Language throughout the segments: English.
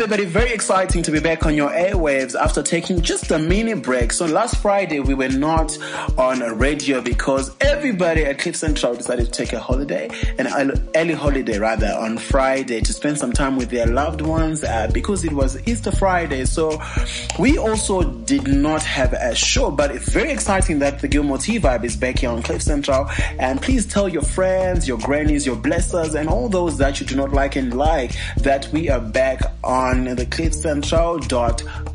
everybody, very exciting to be back on your airwaves after taking just a mini break. So last Friday we were not on radio because everybody at Cliff Central decided to take a holiday, an early holiday rather, on Friday to spend some time with their loved ones uh, because it was Easter Friday. So we also did not have a show, but it's very exciting that the Gilmore T vibe is back here on Cliff Central. And please tell your friends, your grannies, your blessers, and all those that you do not like and like that we are back on the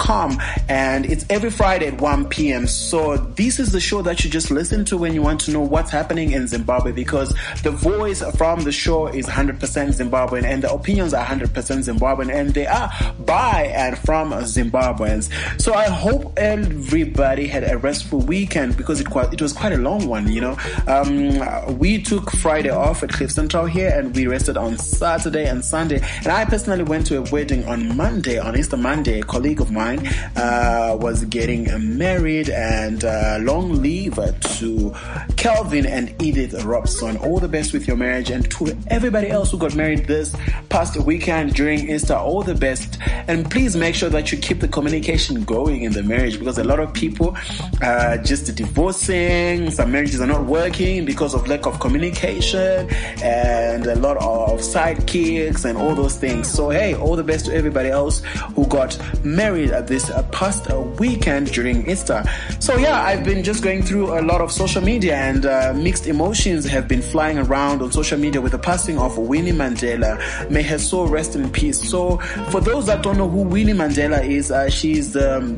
and it's every Friday at 1 p.m. So this is the show that you just listen to when you want to know what's happening in Zimbabwe because the voice from the show is 100% Zimbabwean and the opinions are 100% Zimbabwean and they are by and from Zimbabweans. So I hope everybody had a restful weekend because it quite, it was quite a long one, you know. Um, we took Friday off at Cliff Central here and we rested on Saturday and Sunday and I personally went to a wedding on Monday, on Easter Monday. A colleague of mine uh, was getting married, and uh, long leave to Kelvin and Edith Robson. All the best with your marriage, and to everybody else who got married this past weekend during Easter, all the best. And please make sure that you keep the communication going in the marriage because a lot of people are just divorcing. Some marriages are not working because of lack of communication and a lot of sidekicks and all those things. So hey, all the best to everybody else who got married this uh, past uh, weekend during Easter. So yeah, I've been just going through a lot of social media and uh, mixed emotions have been flying around on social media with the passing of Winnie Mandela. May her soul rest in peace. So for those that don't know who Winnie Mandela is, uh, she's um,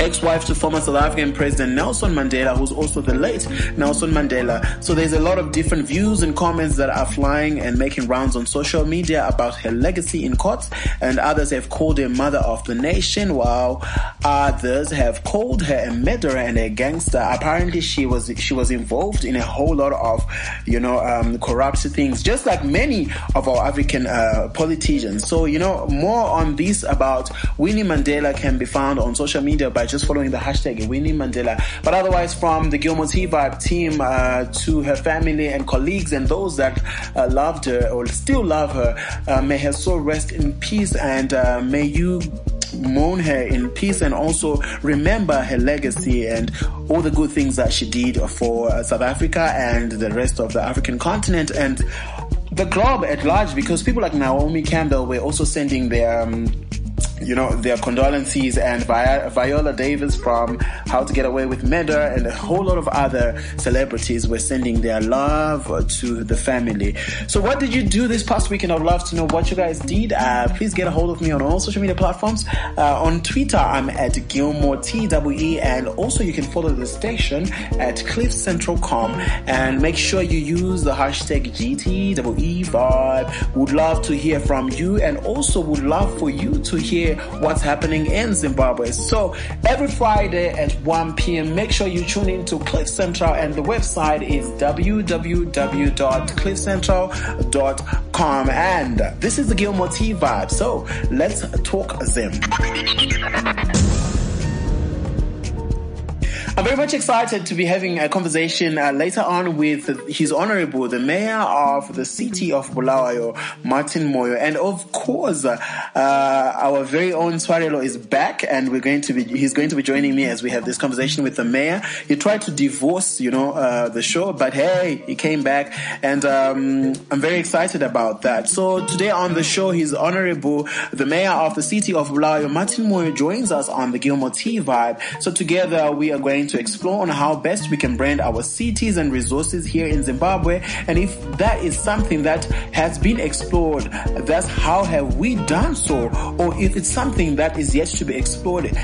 ex-wife to former South African President Nelson Mandela, who's also the late Nelson Mandela. So there's a lot of different views and comments that are flying and making rounds on social media about her legacy in courts, and others have called her mother of the nation, while others have called her a murderer and a gangster. Apparently, she was she was involved in a whole lot of, you know, um, corrupt things, just like many of our African uh, politicians. So you know, more on this about Winnie Mandela can be found on social media by just following the hashtag Winnie Mandela. But otherwise, from the Gilmore T team uh, to her family and colleagues and those that uh, loved her or still love her, uh, may her soul rest in peace and uh, may you mourn her in peace and also remember her legacy and all the good things that she did for uh, South Africa and the rest of the African continent and the globe at large because people like Naomi Campbell were also sending their um, you know, their condolences and Vi- Viola Davis from How to Get Away with Murder and a whole lot of other celebrities were sending their love to the family. So what did you do this past weekend? I'd love to know what you guys did. Uh, please get a hold of me on all social media platforms. Uh, on Twitter, I'm at Gilmore TWE and also you can follow the station at cliffcentral.com and make sure you use the hashtag GTWE vibe. Would love to hear from you and also would love for you to hear what's happening in Zimbabwe. So every Friday at 1 p.m., make sure you tune in to Cliff Central and the website is www.cliffcentral.com. And this is the Gilmore T vibe. So let's talk Zim. I'm very much excited to be having a conversation uh, later on with His Honorable, the Mayor of the city of Bulawayo, Martin Moyo. And of course, uh, our very own Tswarelo is back and we're going to be, he's going to be joining me as we have this conversation with the Mayor. He tried to divorce, you know, uh, the show, but hey, he came back and um, I'm very excited about that. So today on the show, His Honorable, the Mayor of the city of Bulawayo, Martin Moyo joins us on the Gilmore T vibe. So together we are going to explore on how best we can brand our cities and resources here in Zimbabwe. And if that is something that has been explored, that's how have we done so? Or if it's something that is yet to be explored,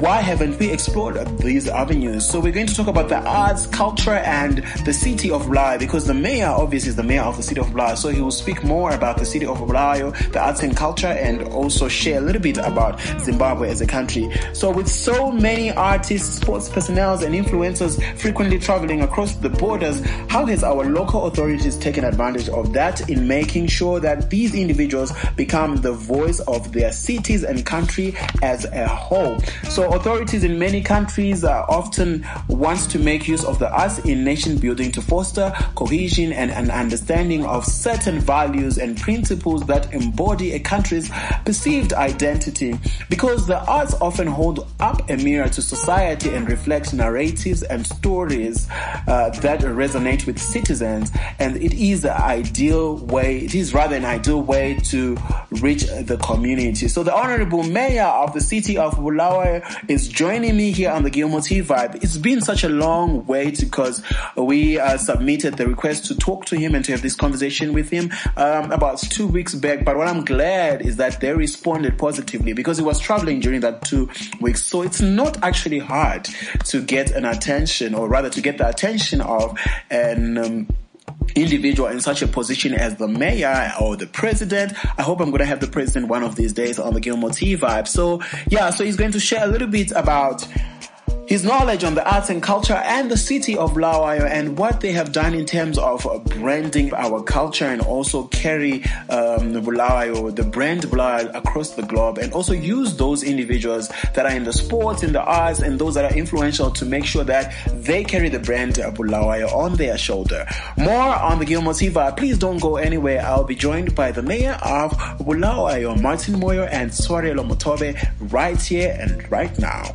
why haven't we explored these avenues? So we're going to talk about the arts, culture, and the city of Bulawayo because the mayor obviously is the mayor of the city of Bulawayo. So he will speak more about the city of Bulawayo, the arts and culture, and also share a little bit about Zimbabwe as a country. So with so many artists, sports personalities, personnel and influencers frequently traveling across the borders, how has our local authorities taken advantage of that in making sure that these individuals become the voice of their cities and country as a whole? So authorities in many countries often wants to make use of the arts in nation building to foster cohesion and an understanding of certain values and principles that embody a country's perceived identity because the arts often hold up a mirror to society and reflect narratives and stories uh, that resonate with citizens. And it is an ideal way it is rather an ideal way to reach the community. So the honorable mayor of the city of Bulawayo is joining me here on the Gilmore vibe. It's been such a long wait because we uh, submitted the request to talk to him and to have this conversation with him um, about two weeks back. But what I'm glad is that they responded positively because he was traveling during that two weeks. So it's not actually hard to get an attention or rather to get the attention of an um, individual in such a position as the mayor or the president. I hope I'm going to have the president one of these days on the Gilmore T vibe. So yeah, so he's going to share a little bit about his knowledge on the arts and culture and the city of Bulawayo and what they have done in terms of branding our culture and also carry um, Bulawayo, the brand Bulawayo across the globe and also use those individuals that are in the sports, in the arts and those that are influential to make sure that they carry the brand Bulawayo on their shoulder. More on the Gilmore TV. Please don't go anywhere. I'll be joined by the mayor of Bulawayo, Martin Moyo and Tswarelo Motobe right here and right now.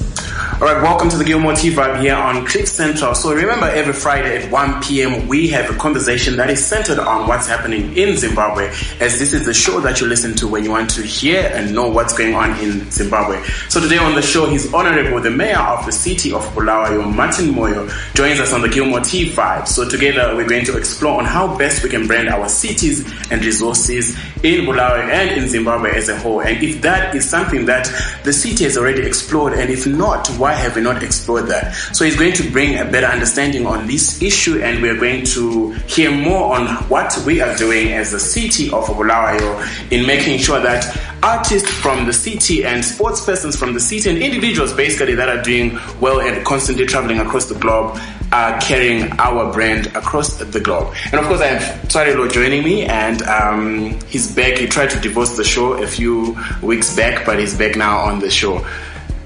All right, welcome to the Gilmore T Vibe here on Cliff Central. So remember, every Friday at 1 p.m. we have a conversation that is centered on what's happening in Zimbabwe, as this is the show that you listen to when you want to hear and know what's going on in Zimbabwe. So today on the show, His Honorable the Mayor of the City of Bulawayo, Martin Moyo, joins us on the Gilmore T Vibe. So together we're going to explore on how best we can brand our cities and resources in Bulawayo and in Zimbabwe as a whole, and if that is something that the city has already explored, and if not, why have we not explored that? So he's going to bring a better understanding on this issue, and we're going to hear more on what we are doing as the city of Bulawayo in making sure that artists from the city and sports persons from the city and individuals basically that are doing well and constantly traveling across the globe are carrying our brand across the globe. And of course, I have Tswarelo joining me, and um, he's back. He tried to divorce the show a few weeks back, but he's back now on the show.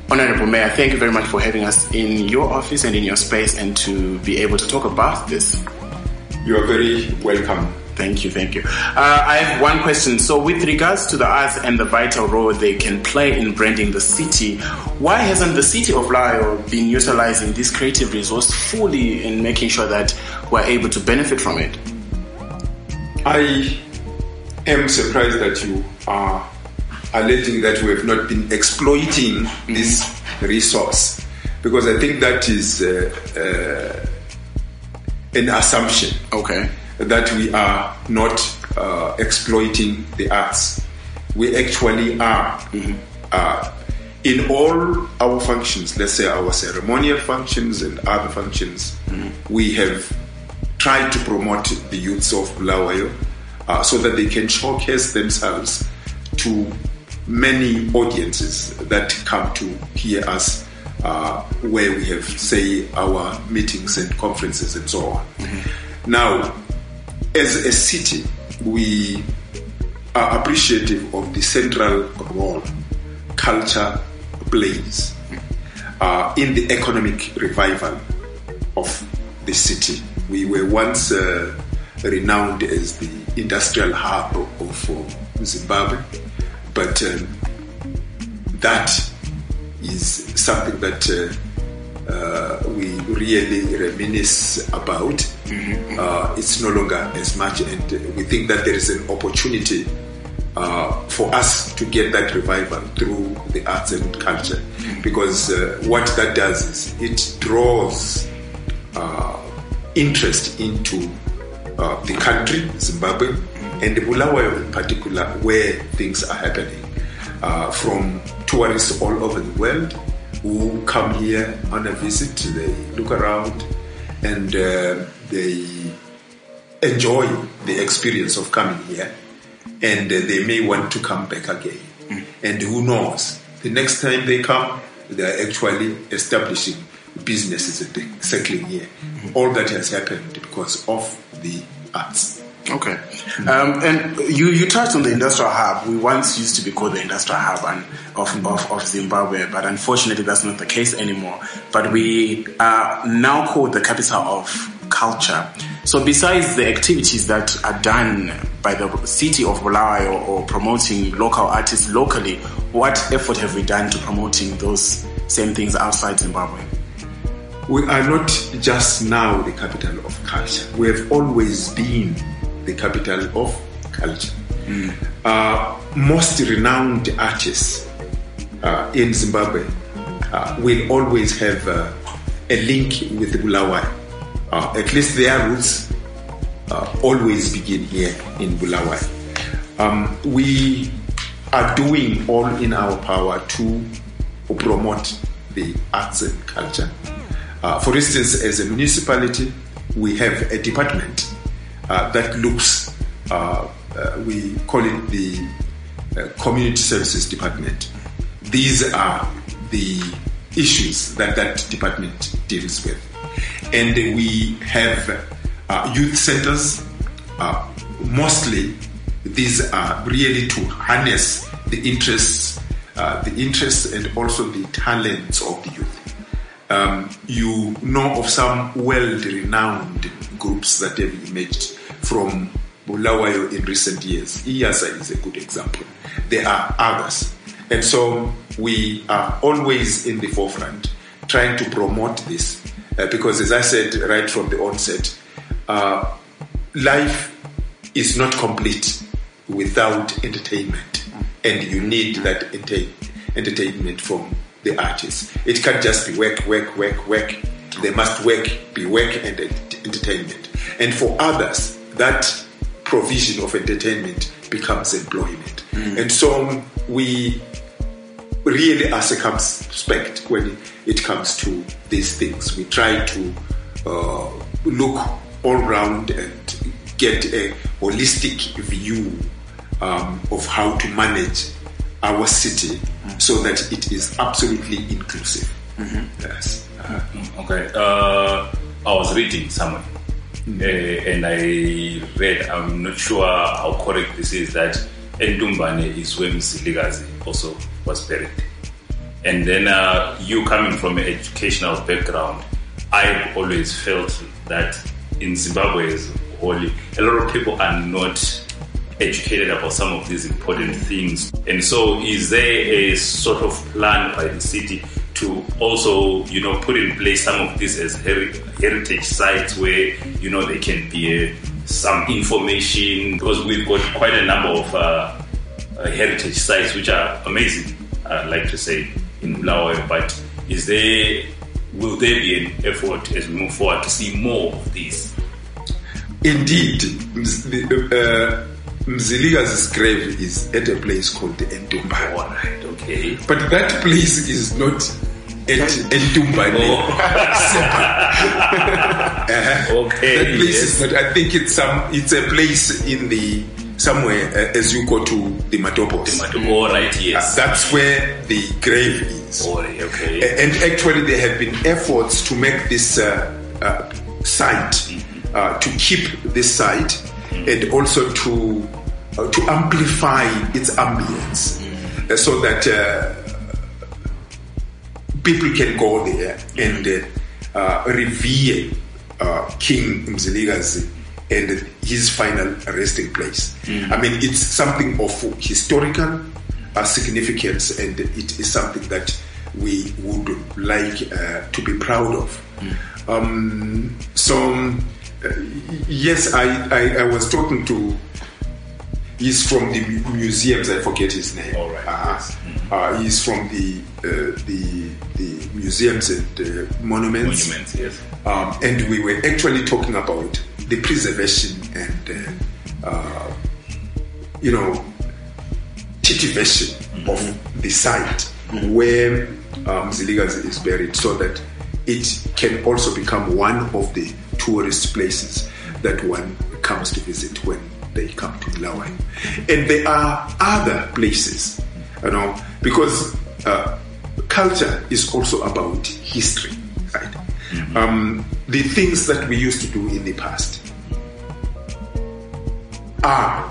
Honorable Mayor, thank you very much for having us in your office and in your space and to be able to talk about this. You are very welcome. Thank you, thank you. Uh, I have one question. So, with regards to the arts and the vital role they can play in branding the city, why hasn't the city of Layo been utilizing this creative resource fully in making sure that we're able to benefit from it? I am surprised that you are alleging that we have not been exploiting mm-hmm. this resource because I think that is uh, uh, an assumption. Okay that we are not uh, exploiting the arts. We actually are. Mm-hmm. Uh, in all our functions, let's say our ceremonial functions and other functions, mm-hmm. we have tried to promote the youths of Bulawayo uh, so that they can showcase themselves to many audiences that come to hear us uh, where we have, say, our meetings and conferences and so on. Mm-hmm. Now, as a city, we are appreciative of the central role culture plays uh, in the economic revival of the city. We were once uh, renowned as the industrial hub of Zimbabwe, but um, that is something that uh, uh, we really reminisce about. Mm-hmm. Uh, it's no longer as much, and we think that there is an opportunity uh, for us to get that revival through the arts and culture, mm-hmm. because uh, what that does is it draws uh, interest into uh, the country, Zimbabwe. And Bulawayo in particular, where things are happening. from tourists all over the world, who come here on a visit, they look around and uh, they enjoy the experience of coming here and uh, they may want to come back again. Mm. And who knows, the next time they come, they are actually establishing businesses and settling here. All that has happened because of the arts. Okay. Um, and you, you touched on the industrial hub. We once used to be called the industrial hub and of, of, of Zimbabwe, but unfortunately that's not the case anymore. But we are now called the capital of culture. So besides the activities that are done by the city of Bulawayo or promoting local artists locally, what effort have we done to promoting those same things outside Zimbabwe? We are not just now the capital of culture. We have always been the capital of culture. Mm. Uh, most renowned artists uh, in Zimbabwe uh, will always have uh, a link with Bulawayo. Uh, at least their roots uh, always begin here in Bulawayo. Um, we are doing all in our power to promote the arts and culture. for instance, as a municipality, we have a department that looks, uh, uh, we call it the uh, Community Services Department. These are the issues that that department deals with. And we have uh, youth centers. mostly, these are really to harness the interests, the interests and also the talents of the youth. Um, you know of some well-renowned groups that have emerged from Bulawayo in recent years. IYASA is a good example. There are others. And so we are always in the forefront trying to promote this. Uh, because as I said right from the onset, uh, life is not complete without entertainment. And you need that enter- entertainment from the artists. It can't just be work, work, work, work. They must work, be work and entertainment. And for others, that provision of entertainment becomes employment. Mm. And so we really are circumspect when it comes to these things. We try to uh, look all round and get a holistic view um, of how to manage our city mm. so that it is absolutely inclusive. Mm-hmm. Yes. Uh-huh. Okay. Uh, I was reading somewhere uh, and I read, I'm not sure how correct this is, that Entumbane is where Mzilikazi also was buried. And then uh, you coming from an educational background, I've always felt that in Zimbabwe as wholly, a lot of people are not educated about some of these important things. And so is there a sort of plan by the city to also, you know, put in place some of these as heritage sites where, you know, they can be uh, some information because we've got quite a number of uh, uh, heritage sites which are amazing, I like to say, in Bulawayo. But is there, will there be an effort as we move forward to see more of these? Indeed. Uh, Mzilikazi's grave is at a place called the Entumbane. All right, okay. But that place is not at Entumbane. Oh. uh, okay. That place yes. is not. I think it's some. It's a place in the somewhere uh, as you go to the Matopos. The Matopos, all right, yes. Uh, that's where the grave is. All right, okay. Uh, and actually, there have been efforts to make this uh, uh, site, mm-hmm. to keep this site and also to uh, to amplify its ambience mm. uh, so that uh, people can go there and uh, revere uh, King Mzilikazi and his final resting place. Mm. I mean, it's something of historical significance and it is something that we would like to be proud of. Mm. Um, so yes, I, I, I, was talking to. He's from the museums. I forget his name. All right. Uh, yes. uh, he's from the uh, the the museums and uh, monuments. Monuments, yes. Um, and we were actually talking about the preservation and uh, uh, you know titivation mm-hmm. of the site mm-hmm. where um, Mzilikazi is buried, so that it can also become one of the tourist places that one comes to visit when they come to Bulawayo. And there are other places, you know, because uh, culture is also about history, right? Um, the things that we used to do in the past are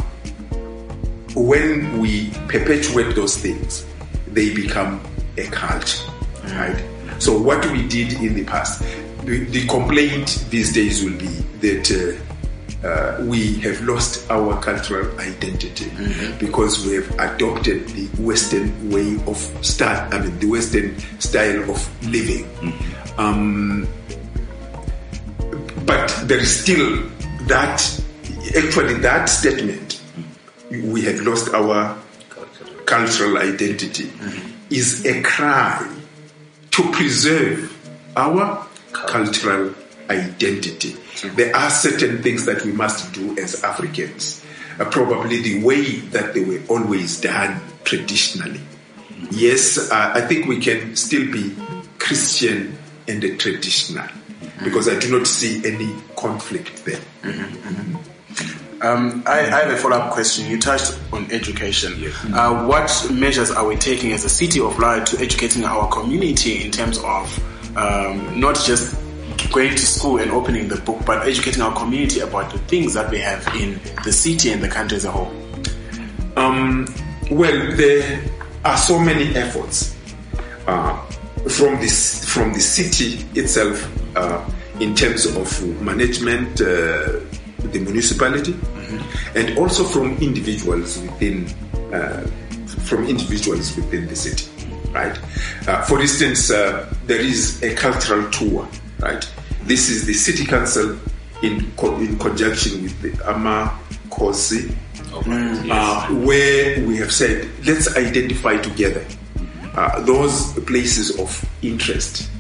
when we perpetuate those things, they become a culture, right? So what we did in the past, the, the complaint these days will be that uh, uh, we have lost our cultural identity because we have adopted the Western way of style. I mean, the Western style of living. Um, but there is still that. Actually, that statement, we have lost our cultural identity, is a cry to preserve our cultural identity. There are certain things that we must do as Africans, uh, probably the way that they were always done traditionally. Yes, uh, I think we can still be Christian and traditional because I do not see any conflict there. Um, I, I have a follow-up question. You touched on education. Uh, what measures are we taking as a city of Light to educating our community in terms of um, not just going to school and opening the book, but educating our community about the things that we have in the city and the country as a whole? Um, well, there are so many efforts uh, from this from the city itself uh, in terms of management, uh, the municipality, and also from individuals within uh, from individuals within the city. Right. Uh, for instance, uh, there is a cultural tour. Right. This is the city council in co- in conjunction with the Ama Kosi uh, where we have said, let's identify together uh, those places of interest,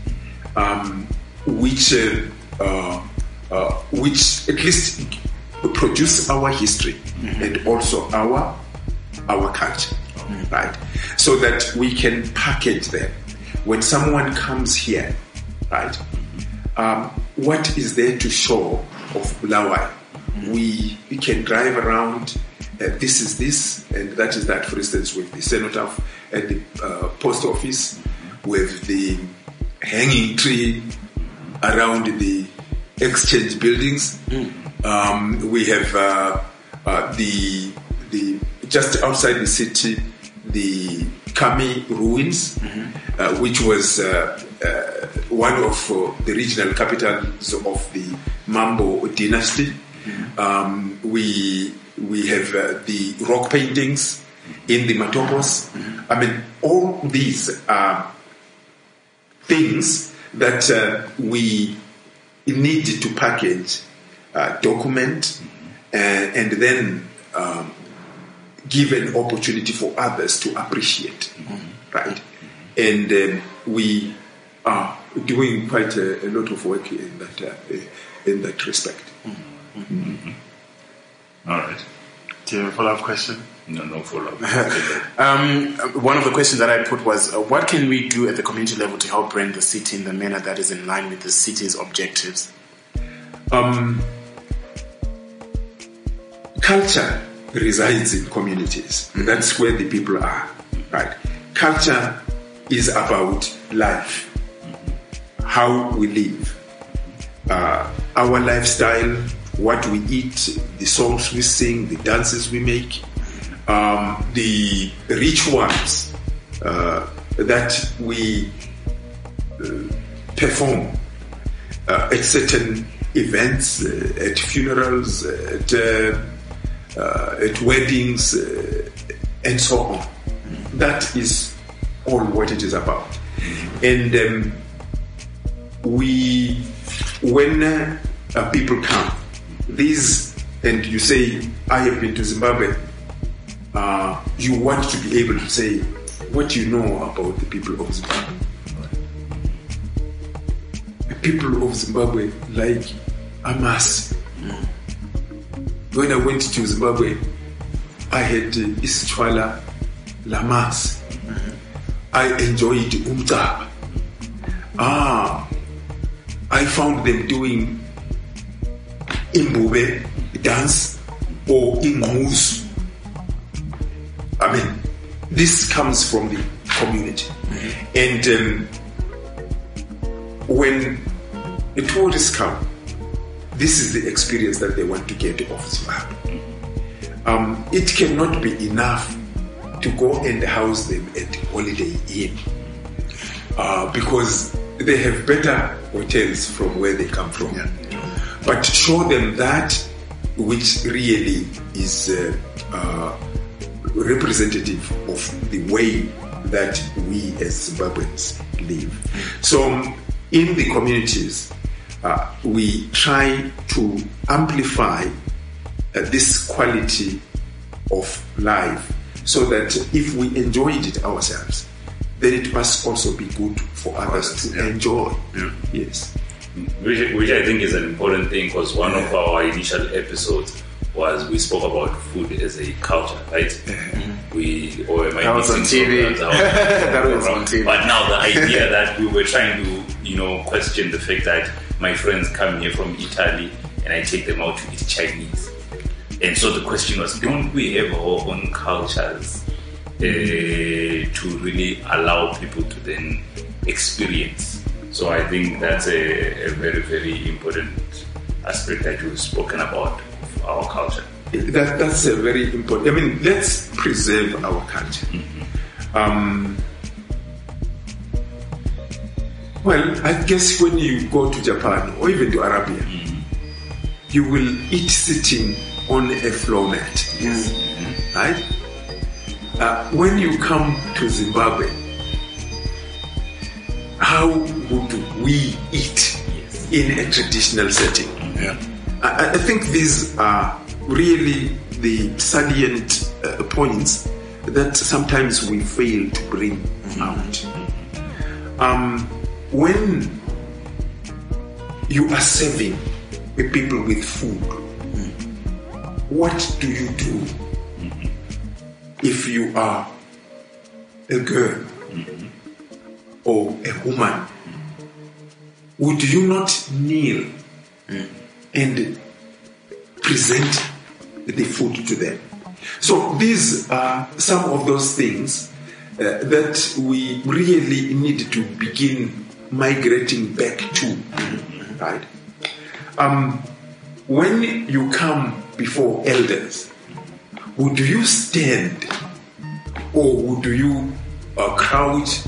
um, which uh, which at least produce our history and also our our culture, right? So that we can package them when someone comes here, right? Um, what is there to show of Bulawayo? We, we can drive around. Uh, this is this, and that is that. For instance, with the cenotaph at the uh, post office, with the hanging tree around the exchange buildings. Um, we have uh, uh, the the just outside the city, the Khami ruins, uh, which was uh, uh, one of uh, the regional capitals of the Mambo dynasty. Um, we we have uh, the rock paintings in the Matopos. I mean, all these are things that uh, we need to package, document, uh, and then um, give an opportunity for others to appreciate, right? And um, we are doing quite a, a lot of work in that uh, in that respect. All right. Do you have a follow-up question? No, no follow up. Um, one of the questions that I put was, uh, what can we do at the community level to help brand the city in the manner that is in line with the city's objectives? Um, culture resides in communities. That's where the people are, right? Culture is about life, how we live, uh, our lifestyle, what we eat, the songs we sing, the dances we make, um, the rituals uh, that we uh, perform uh, at certain events, uh, at funerals, at, uh, at weddings, uh, and so on. That is all what it is about. And um, we, when uh, uh, people come, these, and you say, I have been to Zimbabwe, uh, you want to be able to say what you know about the people of Zimbabwe. The people of Zimbabwe like Amas. When I went to Zimbabwe, I had uh, Isitshwala Lamas. I enjoyed Umtaba. Ah, I found them doing Imbube dance or Inguzu. I mean, this comes from the community. And um, when a tourist come, this is the experience that they want to get of Zimbabwe. Um, it cannot be enough to go and house them at Holiday Inn uh, because they have better hotels from where they come from. But show them that which really is uh, uh, representative of the way that we as Zimbabweans live. So, um, in the communities, uh, we try to amplify uh, this quality of life so that if we enjoyed it ourselves, then it must also be good for others to yeah. enjoy. Yeah. Yes. which, which I think is an important thing because one of our initial episodes was we spoke about food as a culture, right? We or am I That was on TV. That was on TV. But now the idea that we were trying to, you know, question the fact that my friends come here from Italy and I take them out to eat Chinese. And so the question was, don't we have our own cultures uh, to really allow people to then experience? So I think that's a, a very, very important aspect that you've spoken about of our culture. That, that's a very important. I mean, let's preserve our culture. Um, well, I guess when you go to Japan or even to Arabia, you will eat sitting on a floor mat. Right? Uh, when you come to Zimbabwe, how would we eat in a traditional setting? I, I think these are really the salient uh, points that sometimes we fail to bring out. Um, when you are serving the people with food, what do you do if you are a girl or a woman? Would you not kneel and present the food to them. So these are some of those things uh, that we really need to begin migrating back to. Right? Um, when you come before elders, would you stand or would you uh, crouch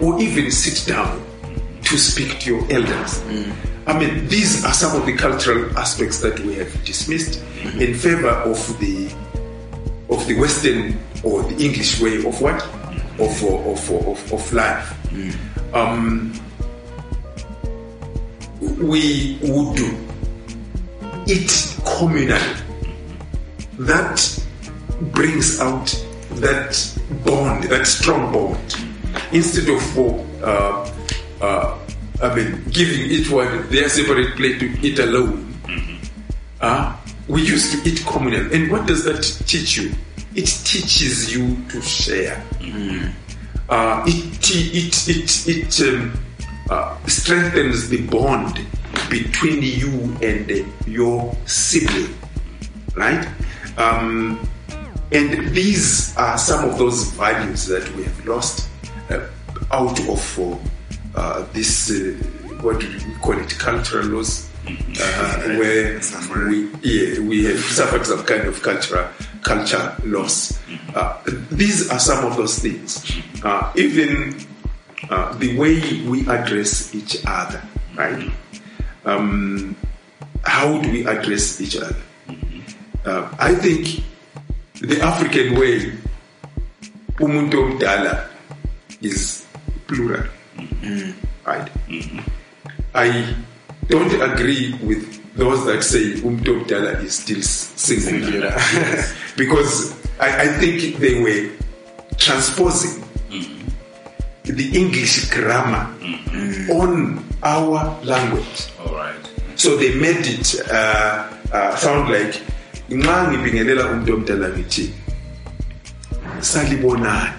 or even sit down to speak to your elders? I mean, these are some of the cultural aspects that we have dismissed in favor of the of the Western or the English way of what of of of, of life. Um, we would eat communally. That brings out that bond, that strong bond, instead of uh, uh, I mean, giving each one their separate plate to eat alone. Uh, we used to eat communal. And what does that teach you? It teaches you to share. Uh, it it it it um, uh, strengthens the bond between you and your sibling, right? Um, and these are some of those values that we have lost uh, out of uh, this, uh, what do we call it, cultural loss, uh, where we, yeah, we have suffered some kind of cultural culture loss. Uh, these are some of those things. Uh, even uh, the way we address each other, right? Um, how do we address each other? Uh, I think the African way, umuntu omdala is plural, right? I don't agree with those that say umuntu omdala is still singular, because I, I think they were transposing the English grammar on our language. All right. So they made it uh, uh, sound like nxa ngibingelela umuntu omdala ngithi salibonani?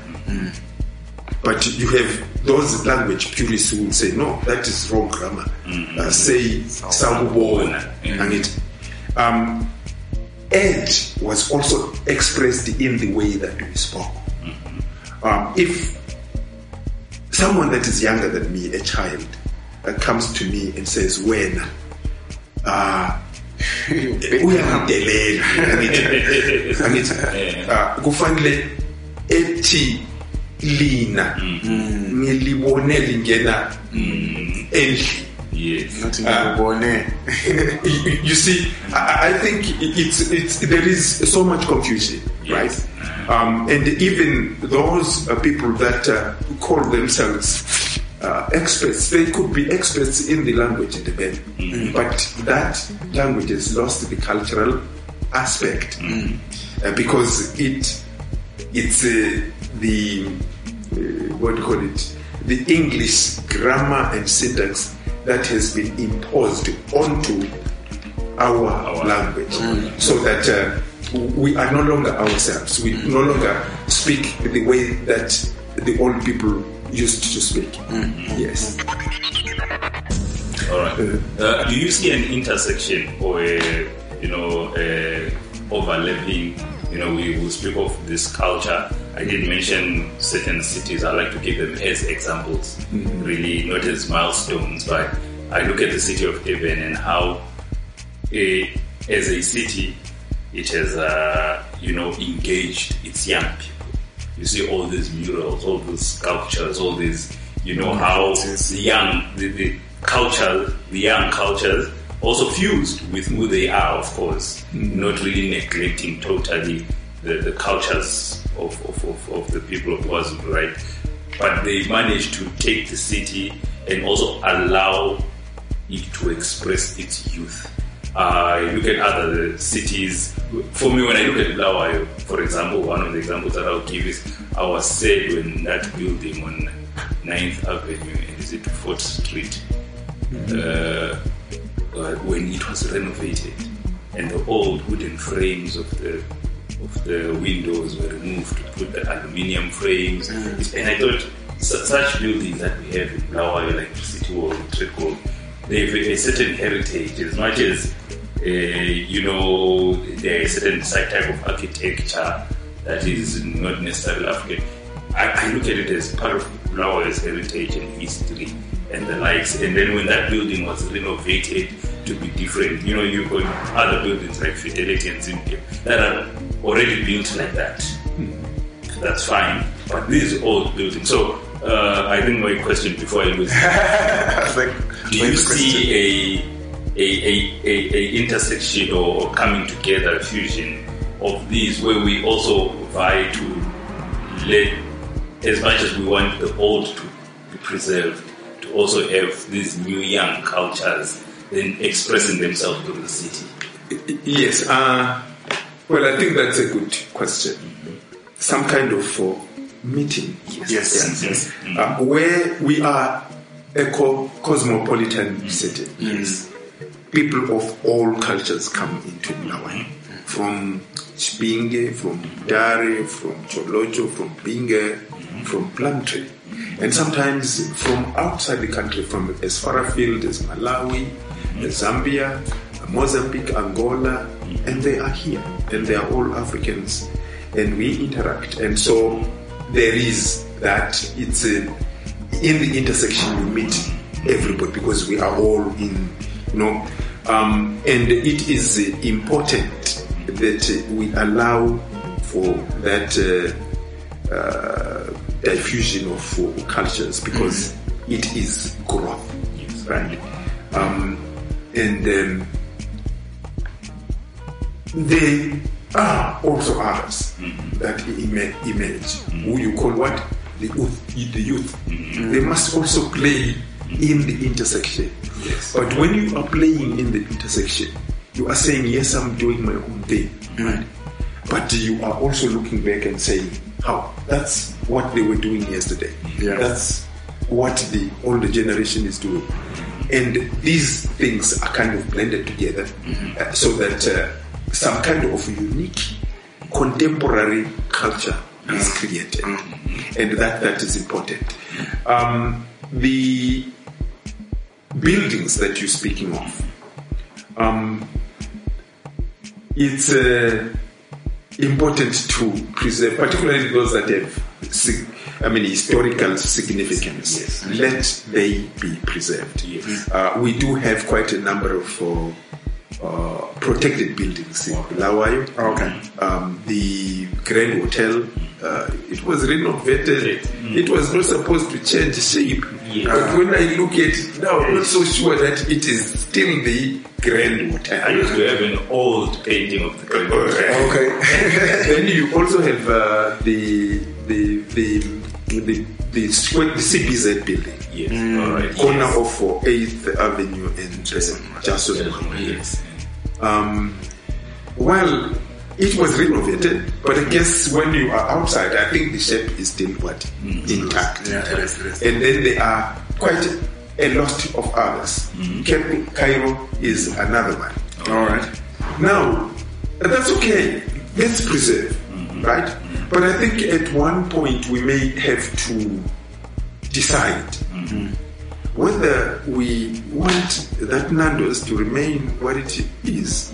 But you have those language purists who will say no that is wrong grammar. Uh, say sakubona Mm. angithi um, age was also expressed in the way that we spoke. Um, if someone that is younger than me, a child, uh, comes to me and says, "When uh, uyangidelela angithi angithi ah, kufanele ethi lina ngilibone lingena endlini. Yes. Nothing ngikubone. you, you see, I, I think it's, it's, there is so much confusion, right? Um, and even those uh, people that uh, call themselves uh, experts, they could be experts in the language the bed, but that language has lost the cultural aspect. Uh, because it it's uh, the what do you call it? The English grammar and syntax that has been imposed onto our, Our- language. So that uh, we are no longer ourselves we mm. no longer speak the way that the old people used to speak mm-hmm. yes All right. Uh-huh. Uh, do you see an intersection or a, you know, a overlapping? You know, we will speak of this culture. I did mention certain cities. I like to give them as examples, mm-hmm. really not as milestones. But I look at the city of Durban and how, a, as a city, it has, uh, you know, engaged its young people. You see all these murals, all these sculptures, all these, you know, how the young, the, the culture, the young cultures also fused with who they are, of course, not really neglecting totally the, the cultures of, of, of, of the people of KwaZulu, right? But they managed to take the city and also allow it to express its youth. I look at other cities. For me, when I look at Bulawayo, for example, one of the examples that I'll give is I was sad when that building on 9th Avenue and is it 4th Street, uh, uh, when it was renovated and the old wooden frames of the of the windows were removed to put the aluminium frames. And I thought su- such buildings that we have in Bulawayo, like City Hall, Trickle, they have a certain heritage as much as uh, you know there is a certain type of architecture that is not necessarily African. I, I look at it as part of Bulawayo's heritage and history and the likes. And then when that building was renovated to be different, you know, you've got other buildings like Fidelity and Zindia that are already built like that. That's fine, but these old buildings. So uh, I think my question before I lose do you see a a, a, a, a intersection or coming together, a fusion of these where we also vie to let, as much as we want the old to be preserved, to also have these new young cultures then expressing themselves through the city? Yes. Uh, well, I think that's a good question. Some kind of uh, meeting. Yes. Yes. yes. Uh, where we are a co- cosmopolitan city. Yes. People of all cultures come into Bulawayo. From Chipinge, from Dare, from Tsholotsho, from Binga, from Plumtree. And sometimes from outside the country, from as far afield as Malawi, as Zambia, Mozambique, Angola, and they are here. And they are all Africans. And we interact. And so there is that, it's a, in the intersection we meet everybody because we are all in, you know, um, and it is important that we allow for that uh, uh, diffusion of cultures because it is growth, right? Um, and um, there are also others that ima- emerge, who you call what? The youth. The youth. They must also play in the intersection. Yes. But when you are playing in the intersection, you are saying, yes, I'm doing my own thing. Right? But you are also looking back and saying, how? That's what they were doing yesterday. Yeah. That's what the older generation is doing. And these things are kind of blended together uh, so that uh, some kind of unique contemporary culture is created. And that, that is important. Um, the buildings that you're speaking of, um, it's uh, important to preserve, particularly those that have I mean, historical significance, Yes. let they be preserved. Yes. Uh, we do have quite a number of uh, uh, protected buildings in Bulawayo. Okay. Um, the Grand Hotel, uh, it was renovated. It was not supposed to change shape. Yes. But when I look at it now, I'm not so sure that it is still the Grand Hotel. I used to have an old painting of the Grand Hotel. Okay. then you also have uh, the the the the the, square- the CBZ building, Yes, all right. corner yes. of Eighth Avenue and uh, Jason. Yes. Um, well, it was renovated, but I guess when you are outside, I think the shape is still what mm-hmm. intact. Yeah, it is, it is. And then there are quite a lot of others. Mm-hmm. Cape Cairo is another one. All right. Now, that's okay. Let's preserve, mm-hmm. right? But I think at one point we may have to decide whether we want that Nando's to remain what it is.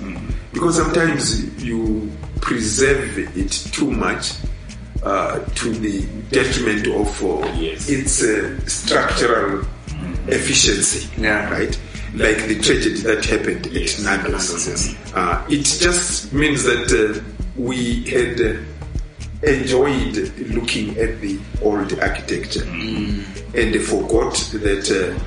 Because sometimes you preserve it too much uh, to the detriment of uh, Yes. its uh, structural efficiency, Yeah. right? Like the tragedy that happened Yes. at Nando's. Nando's, yes. Uh, it just means that uh, we had uh, enjoyed looking at the old architecture and they forgot that uh,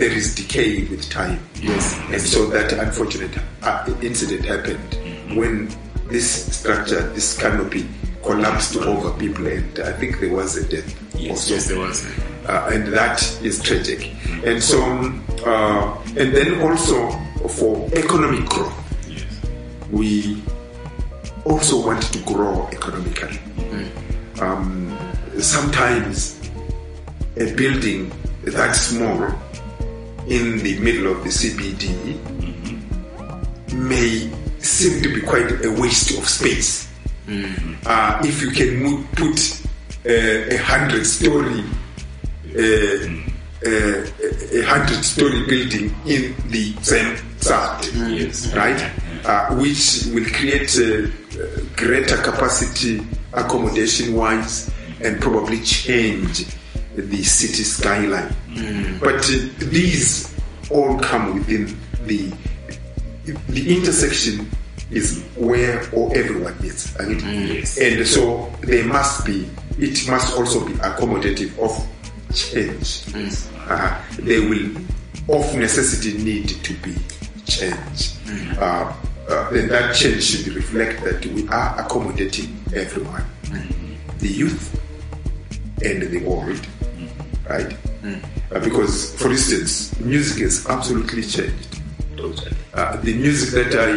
there is decay with time. Yes. And so that unfortunate uh, incident happened when this structure, this canopy, collapsed over people, and I think there was a death. Yes, also. Yes, there was. Uh, and that is tragic. And so, uh, and then also for economic growth, Yes. we also want to grow economically. Um, sometimes a building that small in the middle of the CBD may seem to be quite a waste of space. Uh, if you can put uh, a hundred story uh, uh, a hundred story building in the same site, Yes. right? Uh, which will create greater capacity accommodation wise and probably change the city skyline. But uh, these all come within the the intersection is where all everyone is, right? Yes. and so they must be. It must also be accommodative of change. Uh, they will, of necessity, need to be changed. Uh, uh, and that change should reflect that we are accommodating everyone, the youth and the world, right? Uh, because, for instance, music has absolutely changed. Totally. Uh, the music that I,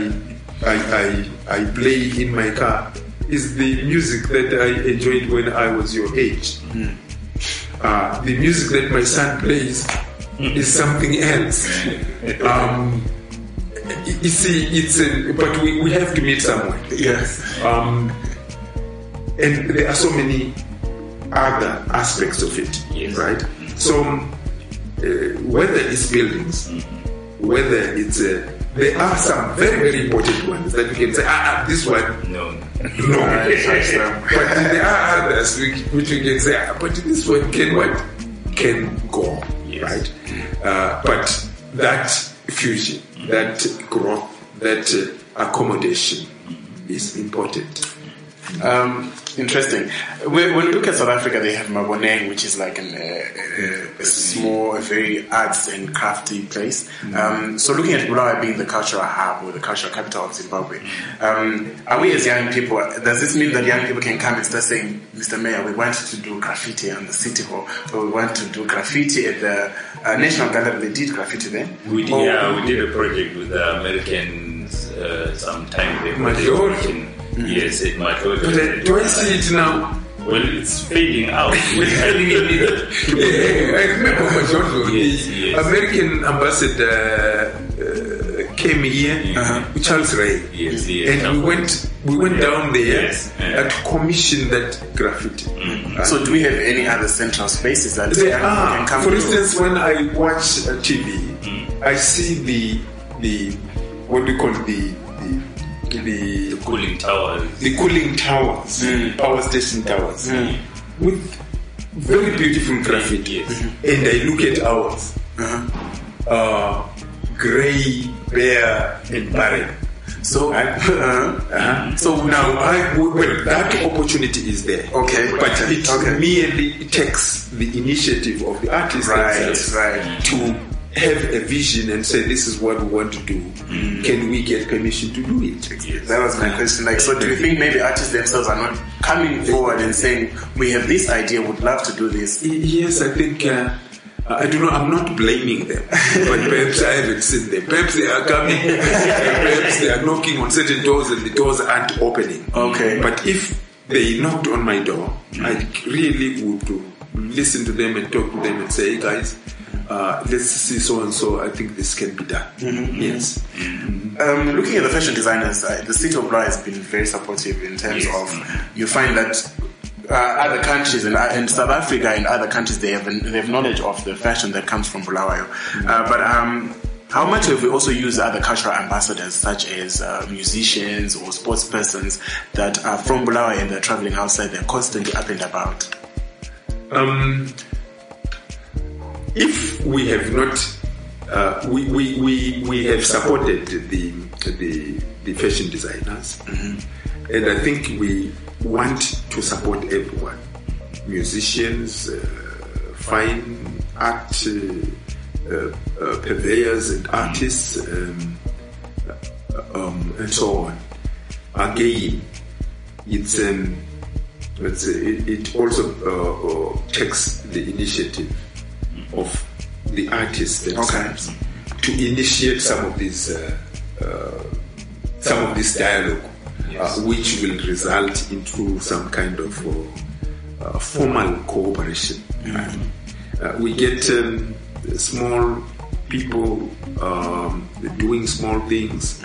I, I, I play in my car is the music that I enjoyed when I was your age. Uh, the music that my son plays is something else. Um, you see, it's a, but we, we have to meet somewhere. Yes. Um, and there are so many other aspects of it, Yes. right? So, um, uh, whether it's buildings, whether it's uh, there are some very very important ones that you can say, ah, ah this one, No. no. but there are others which, which we can say, ah, but this one can what can go, Yes. right? Uh, but that fusion, that growth, that uh, accommodation is important. Um, interesting. When, when we look at South Africa, they have Maboneng, which is like an, uh, uh, a small, a very arts and crafty place. Um, so looking at Bulawayo being the cultural hub or the cultural capital of Zimbabwe, um, are we as young people, does this mean that young people can come and start saying, Mr. Mayor, we want to do graffiti on the city hall, or we want to do graffiti at the uh, National Gallery, they did graffiti there? We did, Or- yeah, we did a project with the Americans uh, some time ago. Majority. Yes, at Majority. But uh, do I see it now? Well, it's fading out. We're having it. Yeah, I remember Majondo, Yes, the yes. American ambassador uh, came here, Uh-huh. Charles Ray, Yes, yes. and we went we went down there Yes, yeah. and commissioned that graffiti. Uh, So do we have any other central spaces that there young are, can come for to? instance, when I watch uh, TV, Mm. I see the the what do you call it, the the the, Cooling towers. the cooling towers, hmm. power station towers, hmm. with very beautiful graffiti, mm-hmm. and I look at ours, uh-huh. uh, grey, bare, and barren. So, uh-huh. uh-huh. So now, I, well, that opportunity is there. Okay. But it Okay. merely takes the initiative of the artist Right, right. to have a vision and say, this is what we want to do. Can we get permission to do it? that was my question. Like, so do you think maybe artists themselves are not coming forward and saying, we have this idea, would love to do this? Yes, I think. Uh, I don't know. I'm not blaming them, but perhaps I haven't seen them. Perhaps they are coming. perhaps they are knocking on certain doors and the doors aren't opening. Okay. But if they knocked on my door, I really would listen to them and talk to them and say, "Hey guys, uh, let's see so and so. I think this can be done." Yes. Um, looking at the fashion designers, uh, the city of Bra has been very supportive in terms Yes. of you find that uh, other countries and uh, in South Africa and other countries they have they have knowledge of the fashion that comes from Bulawayo. Uh, but um, how much have we also used other cultural ambassadors such as uh, musicians or sports persons that are from Bulawayo and they're traveling outside? They're constantly up and about. Um, if we have not, uh, we, we, we, we have supported the, the, the fashion designers, and I think we want to support everyone. Musicians, uh, fine art uh, uh, uh, purveyors, and artists, um, um, and so on. Again, it's um, it's, it, it also uh, uh, takes the initiative of the artists themselves to initiate some of these uh, uh, some of this dialogue, uh, which will result into some kind of uh, uh, formal cooperation. Uh, we get um, small people um, doing small things,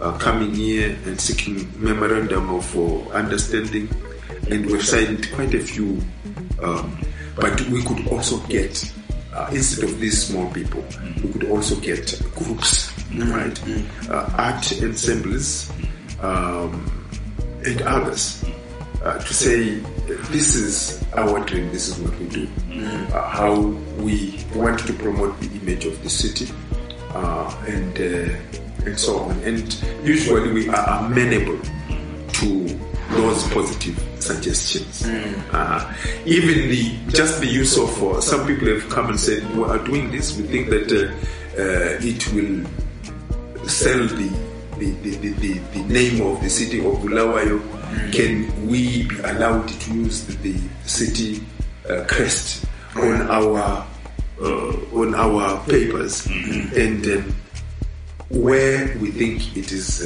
uh, coming here and seeking memorandum of uh, understanding, and we've signed quite a few. Um, but we could also get, uh, instead of these small people, we could also get groups, right? Uh, art ensembles um, and others uh, to say this is our dream, this is what we do, uh, how we want to promote the image of the city, uh, and uh, and so on. And usually we are amenable those positive suggestions. Uh, even the just the use of uh, some people have come and said we are doing this. We think that uh, uh, it will sell the the, the, the, the, name of the city of Bulawayo. Can we be allowed to use the, city uh, crest on our uh, on our papers and um, where we think it is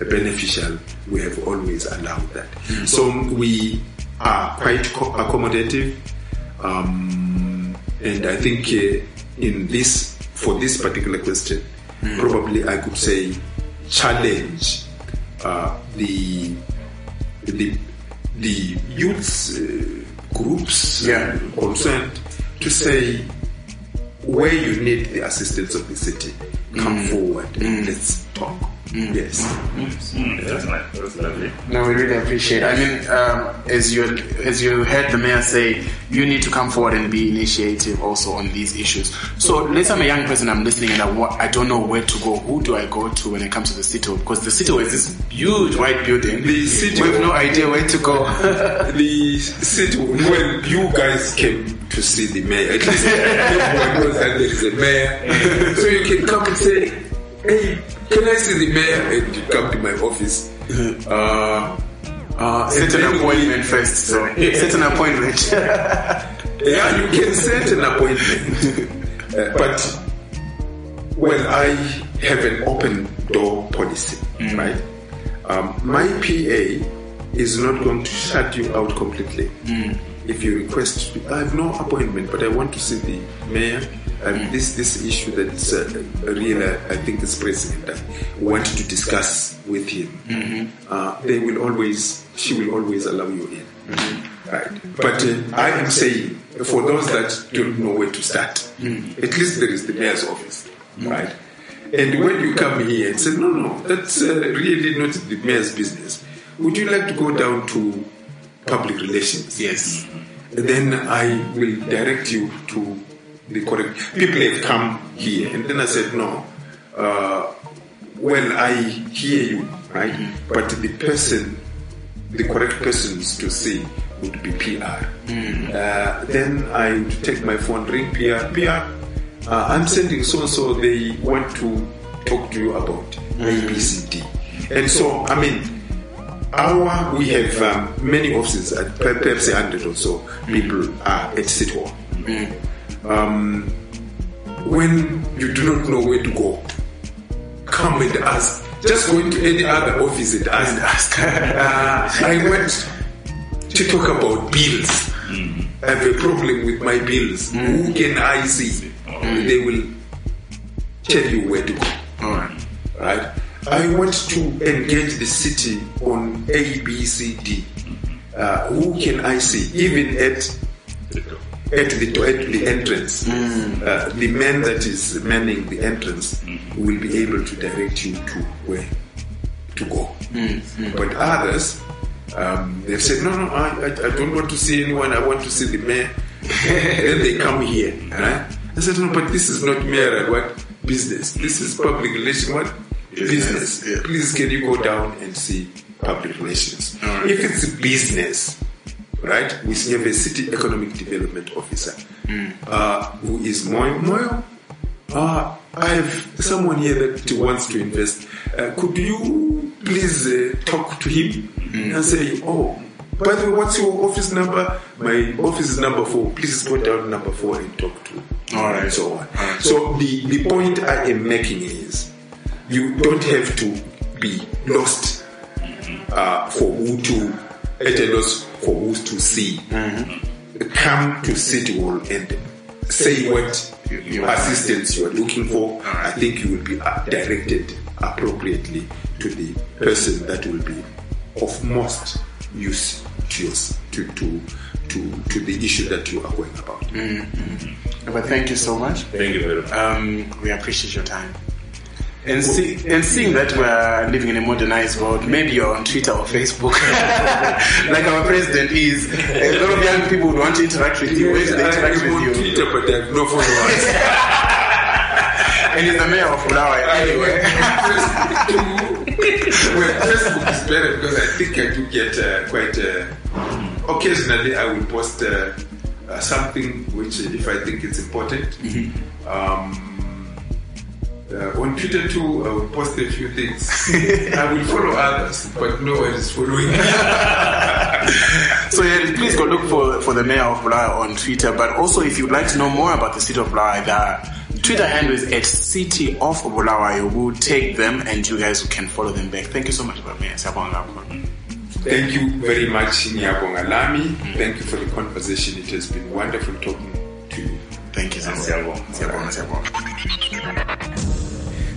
beneficial, we have always allowed that. So we are quite co- accommodative, um, and I think uh, in this for this particular question, probably I could say challenge uh, the the the youth uh, groups Yeah. concerned to say where you need the assistance of the city, come forward and let's talk. Yes. Mm, that's nice. That's lovely. No, we really appreciate. It. I mean, um, as you as you heard the mayor say, you need to come forward and be initiative also on these issues. So let's say I'm a young person, I'm listening, and I, wa- I don't know where to go. Who do I go to when it comes to the city? Because the city is this huge white building. The city- we have no idea where to go. the city, When you guys came to see the mayor. At least everyone knows that there is a mayor. So you can come and say, can I see the mayor? And come to my office. Uh, uh, Set an appointment first. So set an appointment. Yeah, you can set an appointment. Uh, but, well, I have an open door policy, right? Um, my PA is not going to shut you out completely. If you request, I have no appointment, but I want to see the mayor. And this this issue that is uh, really, I think, is pressing, and I want to discuss with him. Uh, they will always, she will always allow you in. Right. But uh, I am saying, for those that don't know where to start, at least there is the mayor's office, right? And when you come here and say, no, no, that's uh, really not the mayor's business, would you like to go down to public relations? yes. then I will direct you to the correct people have come here. And then I said, no, uh, well, I hear you, right? But the person, the correct persons to see would be PR. Uh, then I would take my phone, ring PR. PR, uh, I'm sending so and so, they want to talk to you about ABCD. And so, I mean, our we have um, many offices, at perhaps a hundred or so people are at City Hall. Um, when you do not know where to go, come and ask. Just go into any other office and ask. uh, I went to talk about bills. I have a problem with my bills. Who can I see? They will tell you where to go. All right. Right? I want to engage the city on A, B, C, D. Uh, who can I see? Even at at the at the entrance, uh, the man that is manning the entrance will be able to direct you to where to go. But others, um, they've said, no, no, I, I, I don't want to see anyone. I want to see the mayor. then they come here. Right? I said, no, but this is not mayor. What business? This is public relation. What business? Please, can you go down and see public relations? Alright. If it's business, right? We have a city economic development officer uh, who is Moyo. Moyo, uh, I have someone here that wants to invest. Uh, could you please uh, talk to him and say, oh, by the way, what's your office number? My office is number four. Please go down number four and talk to. All right. And so on. So the, the point I am making is you don't have to be lost uh, for who to at a loss for who to see. Come to City Hall and say what you- assistance you are looking for. I think you will be uh, directed appropriately to the person that will be of most use to yours, to, to to to the issue that you are going about. But thank you so much. Thank you very much. Um, we appreciate your time. And, see, and seeing that we're living in a modernized world, maybe you're on Twitter or Facebook, like our president is. A lot of young people would want to interact with you. Where do they interact with you? Twitter, but I have no followers. And he's the mayor of Bulawayo anyway. well, Facebook is better because I think I do get uh, quite. Uh, occasionally, I will post uh, uh, something which, if I think it's important. Um, uh, on Twitter too, I will post a few things. I will follow others, but no one is following. So yeah, please go look for, for the mayor of Bulawayo on Twitter. But also, if you'd like to know more about the city of Bulawayo, the Twitter handle is at City of Bulawayo. We'll take them, and you guys can follow them back. Thank you so much, Mayor. Thank you very much, Nyabonga Lami. Thank you for the conversation. It has been wonderful talking to you. Thank you so much. Siyabonga. Siyabonga, siyabonga.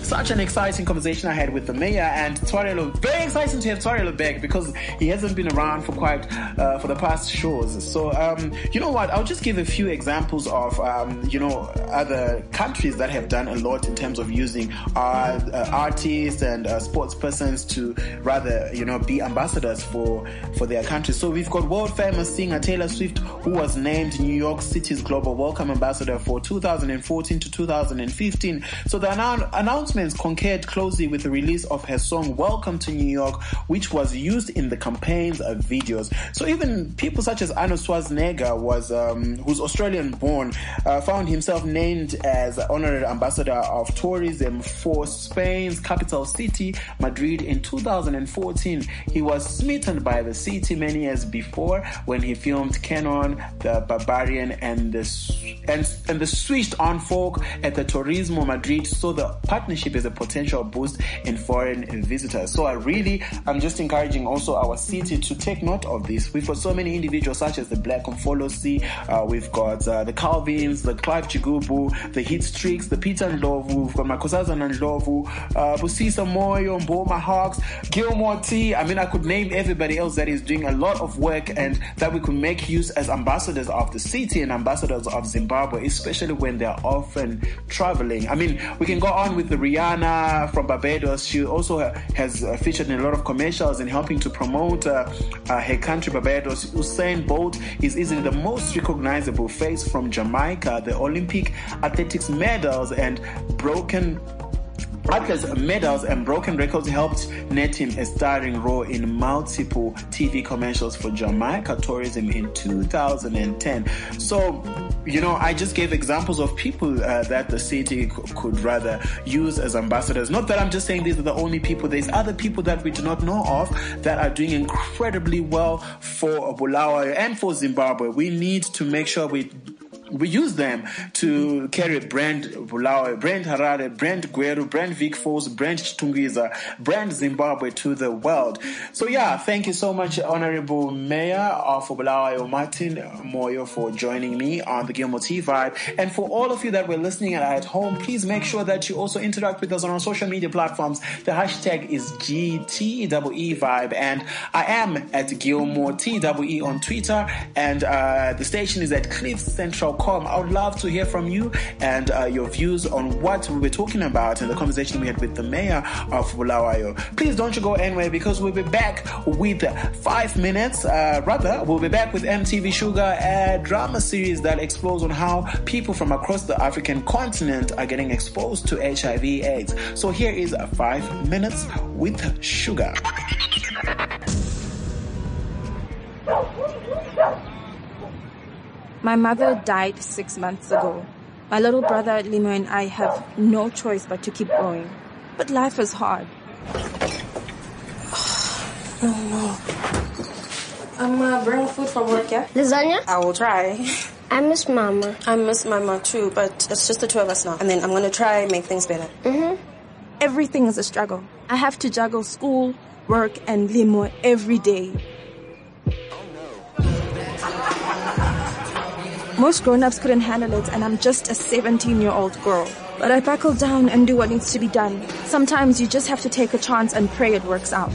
Such an exciting conversation I had with the mayor and Tswarelo. Very exciting to have Tswarelo back because he hasn't been around for quite uh, for the past shows. So um, you know what? I'll just give a few examples of um, you know other countries that have done a lot in terms of using our uh, artists and uh, sports persons to rather you know be ambassadors for for their country. So we've got world famous singer Taylor Swift who was named New York City's global welcome ambassador for 2014 to 2015. So the annou- announcements concurred closely with the release of her song Welcome to New York, which was used in the campaign's uh, videos. So even people such as Arnold Schwarzenegger was, um, who's Australian born, uh, found himself named as honorary ambassador of tourism for Spain's capital city, Madrid, in 2014. He was smitten by the city many years before when he filmed Conan, the Barbarian, and the and, and the switched on folk at the Turismo Madrid. So the partnership is a potential boost in foreign visitors. So I really, I'm just encouraging also our city to take note of this. We've got so many individuals such as the Black Umfolosi, uh, we've got uh, the Calvins, the Clive Chigubu, the Heath Streaks, the Peter Ndlovu, we've got Makosazana Ndlovu, uh, Busisa Moyo, Mboma Hawks, Gilmore T. I mean, I could name everybody else that is doing a lot of work and that we could make use as ambassadors of the city and ambassadors of Zimbabwe, especially when they're often traveling. I mean, we can go on with the Rihanna from Barbados. She also has featured in a lot of commercials and helping to promote uh, uh, her country, Barbados. Usain Bolt is easily the most recognizable face from Jamaica. The Olympic athletics medals and broken Atlas medals and broken records helped net him a starring role in multiple TV commercials for Jamaica Tourism in 2010. So, you know, I just gave examples of people uh, that the city could rather use as ambassadors. Not that I'm just saying these are the only people. There's other people that we do not know of that are doing incredibly well for Bulawayo and for Zimbabwe. We need to make sure we we use them to carry brand Bulawayo, brand Harare, brand Gweru, brand Vic brand Chitungwiza, brand Zimbabwe to the world. So yeah, thank you so much, Honorable Mayor of Bulawayo, Martin Moyo, for joining me on the Gilmore T Vibe. And for all of you that were listening and are at home, please make sure that you also interact with us on our social media platforms. The hashtag is GTEE Vibe, and I am at Gilmore TWE on Twitter, and uh, the station is at Cliff Central I would love to hear from you and uh, your views on what we were talking about in the conversation we had with the mayor of Bulawayo. Please don't you go anywhere because we'll be back with five minutes. Uh, rather, we'll be back with MTV Shuga, a drama series that explores on how people from across the African continent are getting exposed to HIV/AIDS. So here is five minutes with Shuga. My mother died six months ago. My little brother Limo and I have no choice but to keep going. But life is hard. Oh no. I'm uh, bringing food from work, yeah? Lasagna? I will try. I miss Mama. I miss my mom too, but it's just the two of us now. And then I'm gonna try and make things better. Mm-hmm. Everything is a struggle. I have to juggle school, work, and limo every day. Most grown-ups couldn't handle it and I'm just a 17-year-old girl. But I buckle down and do what needs to be done. Sometimes you just have to take a chance and pray it works out.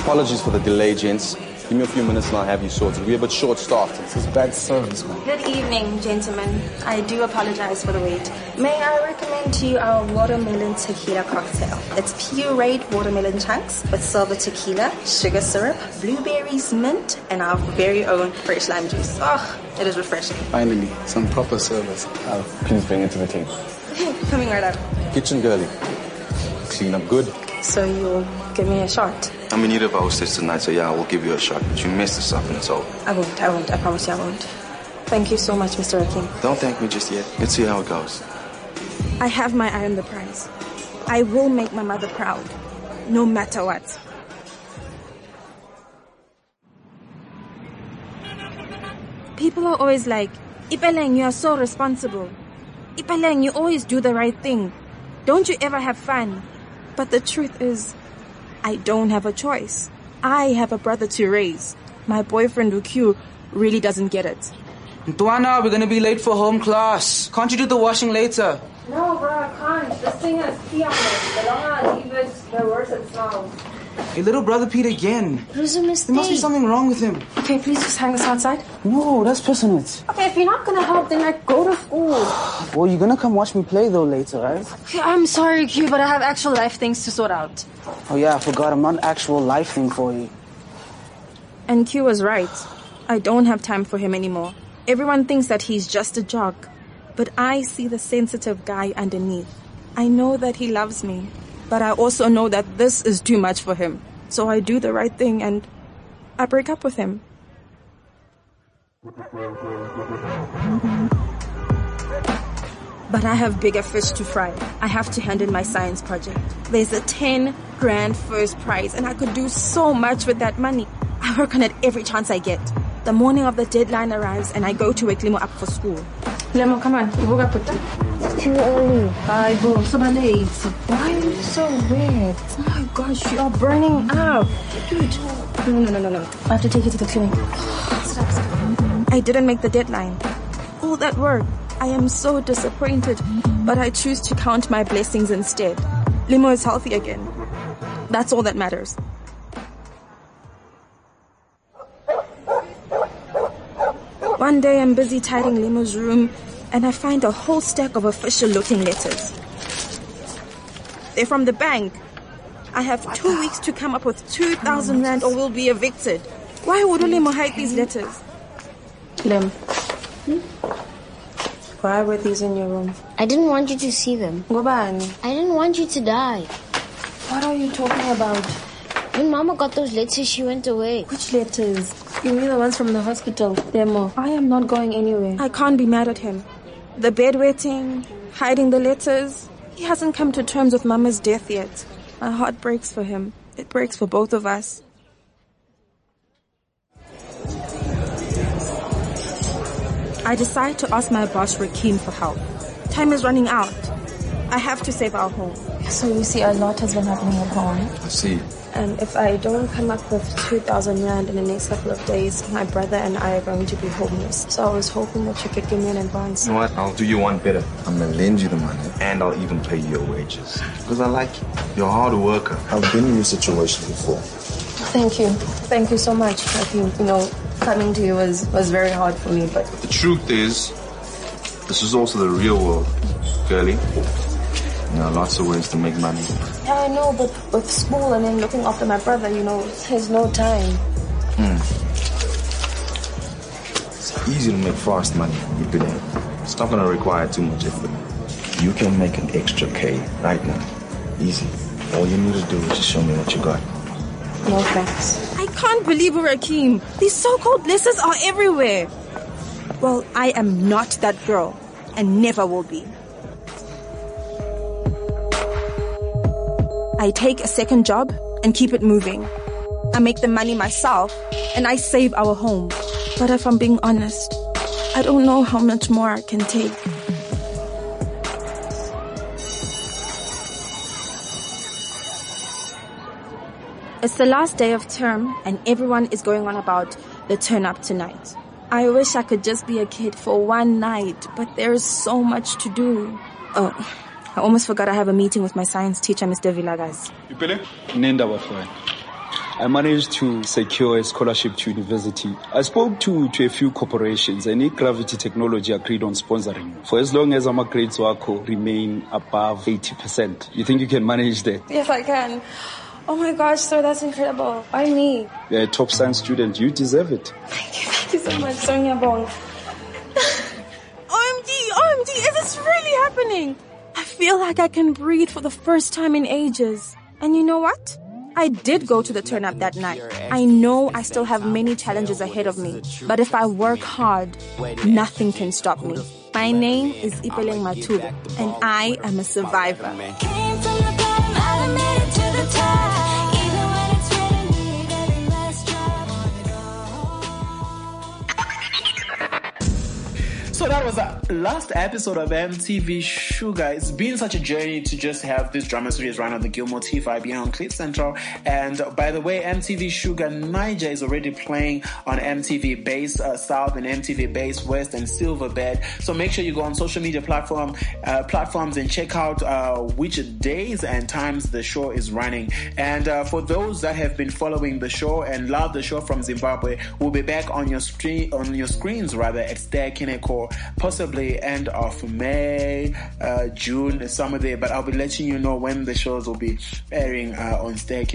Apologies for the delay, gents. Give me a few minutes and I'll have you sorted. We're a bit short-staffed. This is bad service, man. Good evening, gentlemen. I do apologize for the wait. May I recommend to you our watermelon tequila cocktail? It's pureed watermelon chunks with silver tequila, sugar syrup, blueberries, mint, and our very own fresh lime juice. Oh, it is refreshing. Finally, some proper service. Uh, please bring it to the table. Coming right up. Kitchen girly. Clean up good. So you'll give me a shot? I'm in need of a hostess tonight, so yeah, I will give you a shot. But you messed this up and it's over. I won't, I won't. I promise you I won't. Thank you so much, Mr. Rakim. Don't thank me just yet. Let's see how it goes. I have my eye on the prize. I will make my mother proud, no matter what. People are always like, Ipeleng, you are so responsible. Ipeleng, you always do the right thing. Don't you ever have fun? But the truth is, I don't have a choice. I have a brother to raise. My boyfriend Ukyu really doesn't get it. Duana, we're gonna be late for home class. Can't you do the washing later? No, bro, I can't. This thing has pee. The longer I leave it, the worse it smells. Hey, little brother Pete again. It was a mistake. There must be something wrong with him. Okay, please just hang this outside. No, that's personal. Okay, if you're not gonna help, then like go to school. Well, you're gonna come watch me play though later, right? Okay, I'm sorry, Q, but I have actual life things to sort out. Oh yeah, I forgot. I'm not actual life thing for you. And Q was right. I don't have time for him anymore. Everyone thinks that he's just a jock, but I see the sensitive guy underneath. I know that he loves me, but I also know that this is too much for him. So I do the right thing and I break up with him. But I have bigger fish to fry. I have to hand in my science project. There's a 10 grand first prize and I could do so much with that money. I work on it every chance I get. The morning of the deadline arrives and I go to wake Limo up for school. Lemo, come on. You woke up with It's too early. Hi, bro. So late. Why are you so weird? Oh my gosh, you are burning up. Dude. No, no, no, no, no. I have to take you to the clinic. Sit up, sit up. I didn't make the deadline. All that work. I am so disappointed, but I choose to count my blessings instead. Limo is healthy again. That's all that matters. One day I'm busy tidying Limo's room and I find a whole stack of official looking letters. They're from the bank. I have two weeks to come up with 2,000 rand or we'll be evicted. Why would Olemo hide these letters? Lem. Hmm? Why were these in your room? I didn't want you to see them. Gobani. I didn't want you to die. What are you talking about? When Mama got those letters, she went away. Which letters? You mean the ones from the hospital? They're more. I am not going anywhere. I can't be mad at him. The bed bedwetting, hiding the letters. He hasn't come to terms with Mama's death yet. My heart breaks for him. It breaks for both of us. I decide to ask my boss Rakim for help. Time is running out. I have to save our home. So you see, a lot has been happening at home. I see. And if I don't come up with 2,000 Rand in the next couple of days, my brother and I are going to be homeless. So I was hoping that you could give me an advance. You know what? I'll do you one better. I'm gonna lend you the money and I'll even pay you your wages. Because I like you. You're a hard worker. I've been in your situation before. Thank you. Thank you so much. I think, you know, coming to you was, was very hard for me, but The truth is, this is also the real world, girlie. There are lots of ways to make money. yeah, I know, but with school and then looking after my brother, you know, there's no time. Hmm. It's easy to make fast money, you could It's not gonna require too much effort. You can make an extra K right now. Easy. All you need to do is just show me what you got. No thanks. I can't believe it, Rakim. These so-called letters are everywhere. Well, I am not that girl and never will be. I take a second job and keep it moving. I make the money myself and I save our home. But if I'm being honest, I don't know how much more I can take. It's the last day of term and everyone is going on about the turn up tonight. I wish I could just be a kid for one night, but there's so much to do. Oh, I almost forgot I have a meeting with my science teacher, Mr. Villagas. Ipele? Nenda bafana. I managed to secure a scholarship to university. I spoke to, to a few corporations and Gravity Technology agreed on sponsoring. For as long as our grades wako remain above 80%. You think you can manage that? Yes, I can. Oh my gosh, sir, that's incredible. Why me? You're a top science student. You deserve it. Thank you so much, Sonia Bong. OMG, OMG, is this really happening? I feel like I can breathe for the first time in ages. And you know what? I did go to the turn up that night. I know I still have many challenges ahead of me, but if I work hard, nothing can stop me. My name is Ipeleng Matula, and I am a survivor. So that was the last episode of MTV Shuga. It's been such a journey to just have this drama series run on the Gilmore T Vibe being on Cliff Central. And by the way, MTV Shuga Naija is already playing on MTV Base uh, South and MTV Base West and Silverbird. So make sure you go on social media platform uh, platforms and check out uh, which days and times the show is running. And uh, for those that have been following the show and love the show from Zimbabwe, we'll be back on your screen on your screens rather at Ster-Kinekor possibly end of May, uh, June, somewhere there. But I'll be letting you know when the shows will be airing uh, on Stay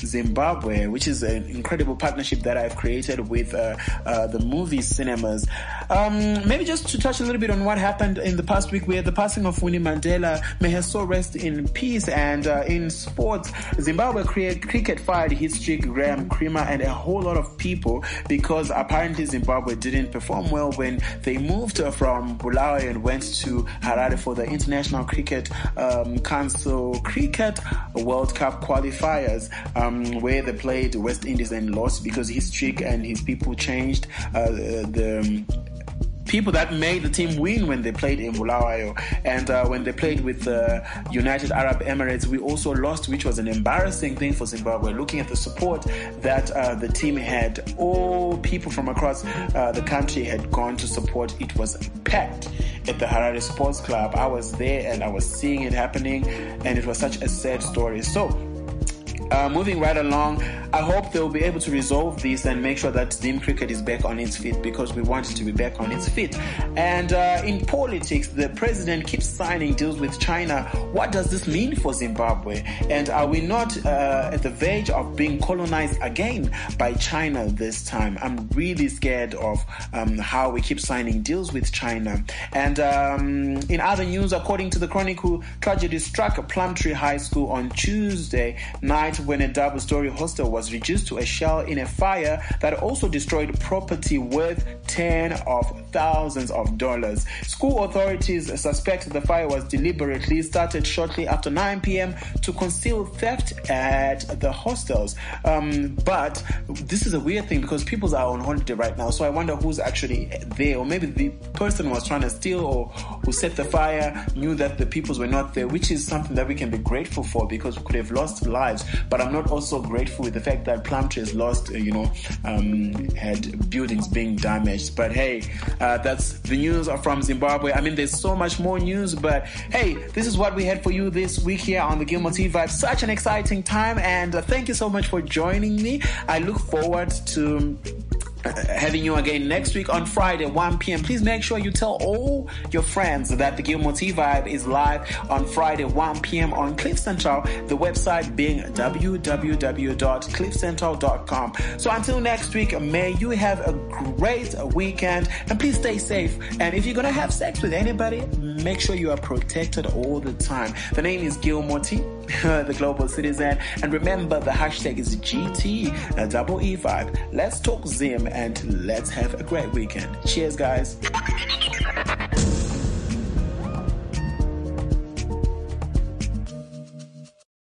Zimbabwe, which is an incredible partnership that I've created with uh, uh, the movie cinemas. Um, maybe just to touch a little bit on what happened in the past week, we had the passing of Winnie Mandela. May her soul rest in peace. And uh, in sports, Zimbabwe cricket fired history, Graeme Cremer, and a whole lot of people because apparently Zimbabwe didn't perform well when they moved uh, from Bulawayo and went to Harare for the International Cricket um, Council Cricket World Cup qualifiers, um, where they played West Indies and lost because Heath Streak and his people changed uh, the. People that made the team win when they played in Bulawayo. And uh, when they played with the United Arab Emirates, we also lost, which was an embarrassing thing for Zimbabwe. Looking at the support that uh, the team had, all people from across uh, the country had gone to support. It was packed at the Harare Sports Club. I was there and I was seeing it happening, and it was such a sad story. So, uh, moving right along, I hope they'll be able to resolve this and make sure that Zim cricket is back on its feet because we want it to be back on its feet. And uh, in politics, the president keeps signing deals with China. What does this mean for Zimbabwe? And are we not uh, at the verge of being colonized again by China this time? I'm really scared of um, how we keep signing deals with China. And um, in other news, according to the Chronicle, tragedy struck Plumtree High School on Tuesday night when a double story hostel was reduced to a shell in a fire that also destroyed property worth ten of thousands of dollars. School authorities suspect the fire was deliberately started shortly after 9 p.m. to conceal theft at the hostels. Um, but this is a weird thing because people are on holiday right now, so I wonder who's actually there, or maybe the person was trying to steal or who set the fire knew that the peoples were not there, which is something that we can be grateful for because we could have lost lives. But I'm not also grateful with the fact that Plumtree has lost, uh, you know, um, had buildings being damaged. But hey, uh, that's the news from Zimbabwe. I mean, there's so much more news, but hey, this is what we had for you this week here on the Gilmore TV Vibe. Such an exciting time, and uh, thank you so much for joining me. I look forward to Uh, having you again next week on Friday, 1 p.m. Please make sure you tell all your friends that the Gilmore T Vibe is live on Friday, 1 p.m. on Cliff Central, the website being www.cliffcentral.com. So until next week, may you have a great weekend and please stay safe. And if you're going to have sex with anybody, make sure you are protected all the time. The name is Gilmore T, the global citizen. And remember, the hashtag is GT, double E Vibe. Let's talk Zim and let's have a great weekend. Cheers, guys.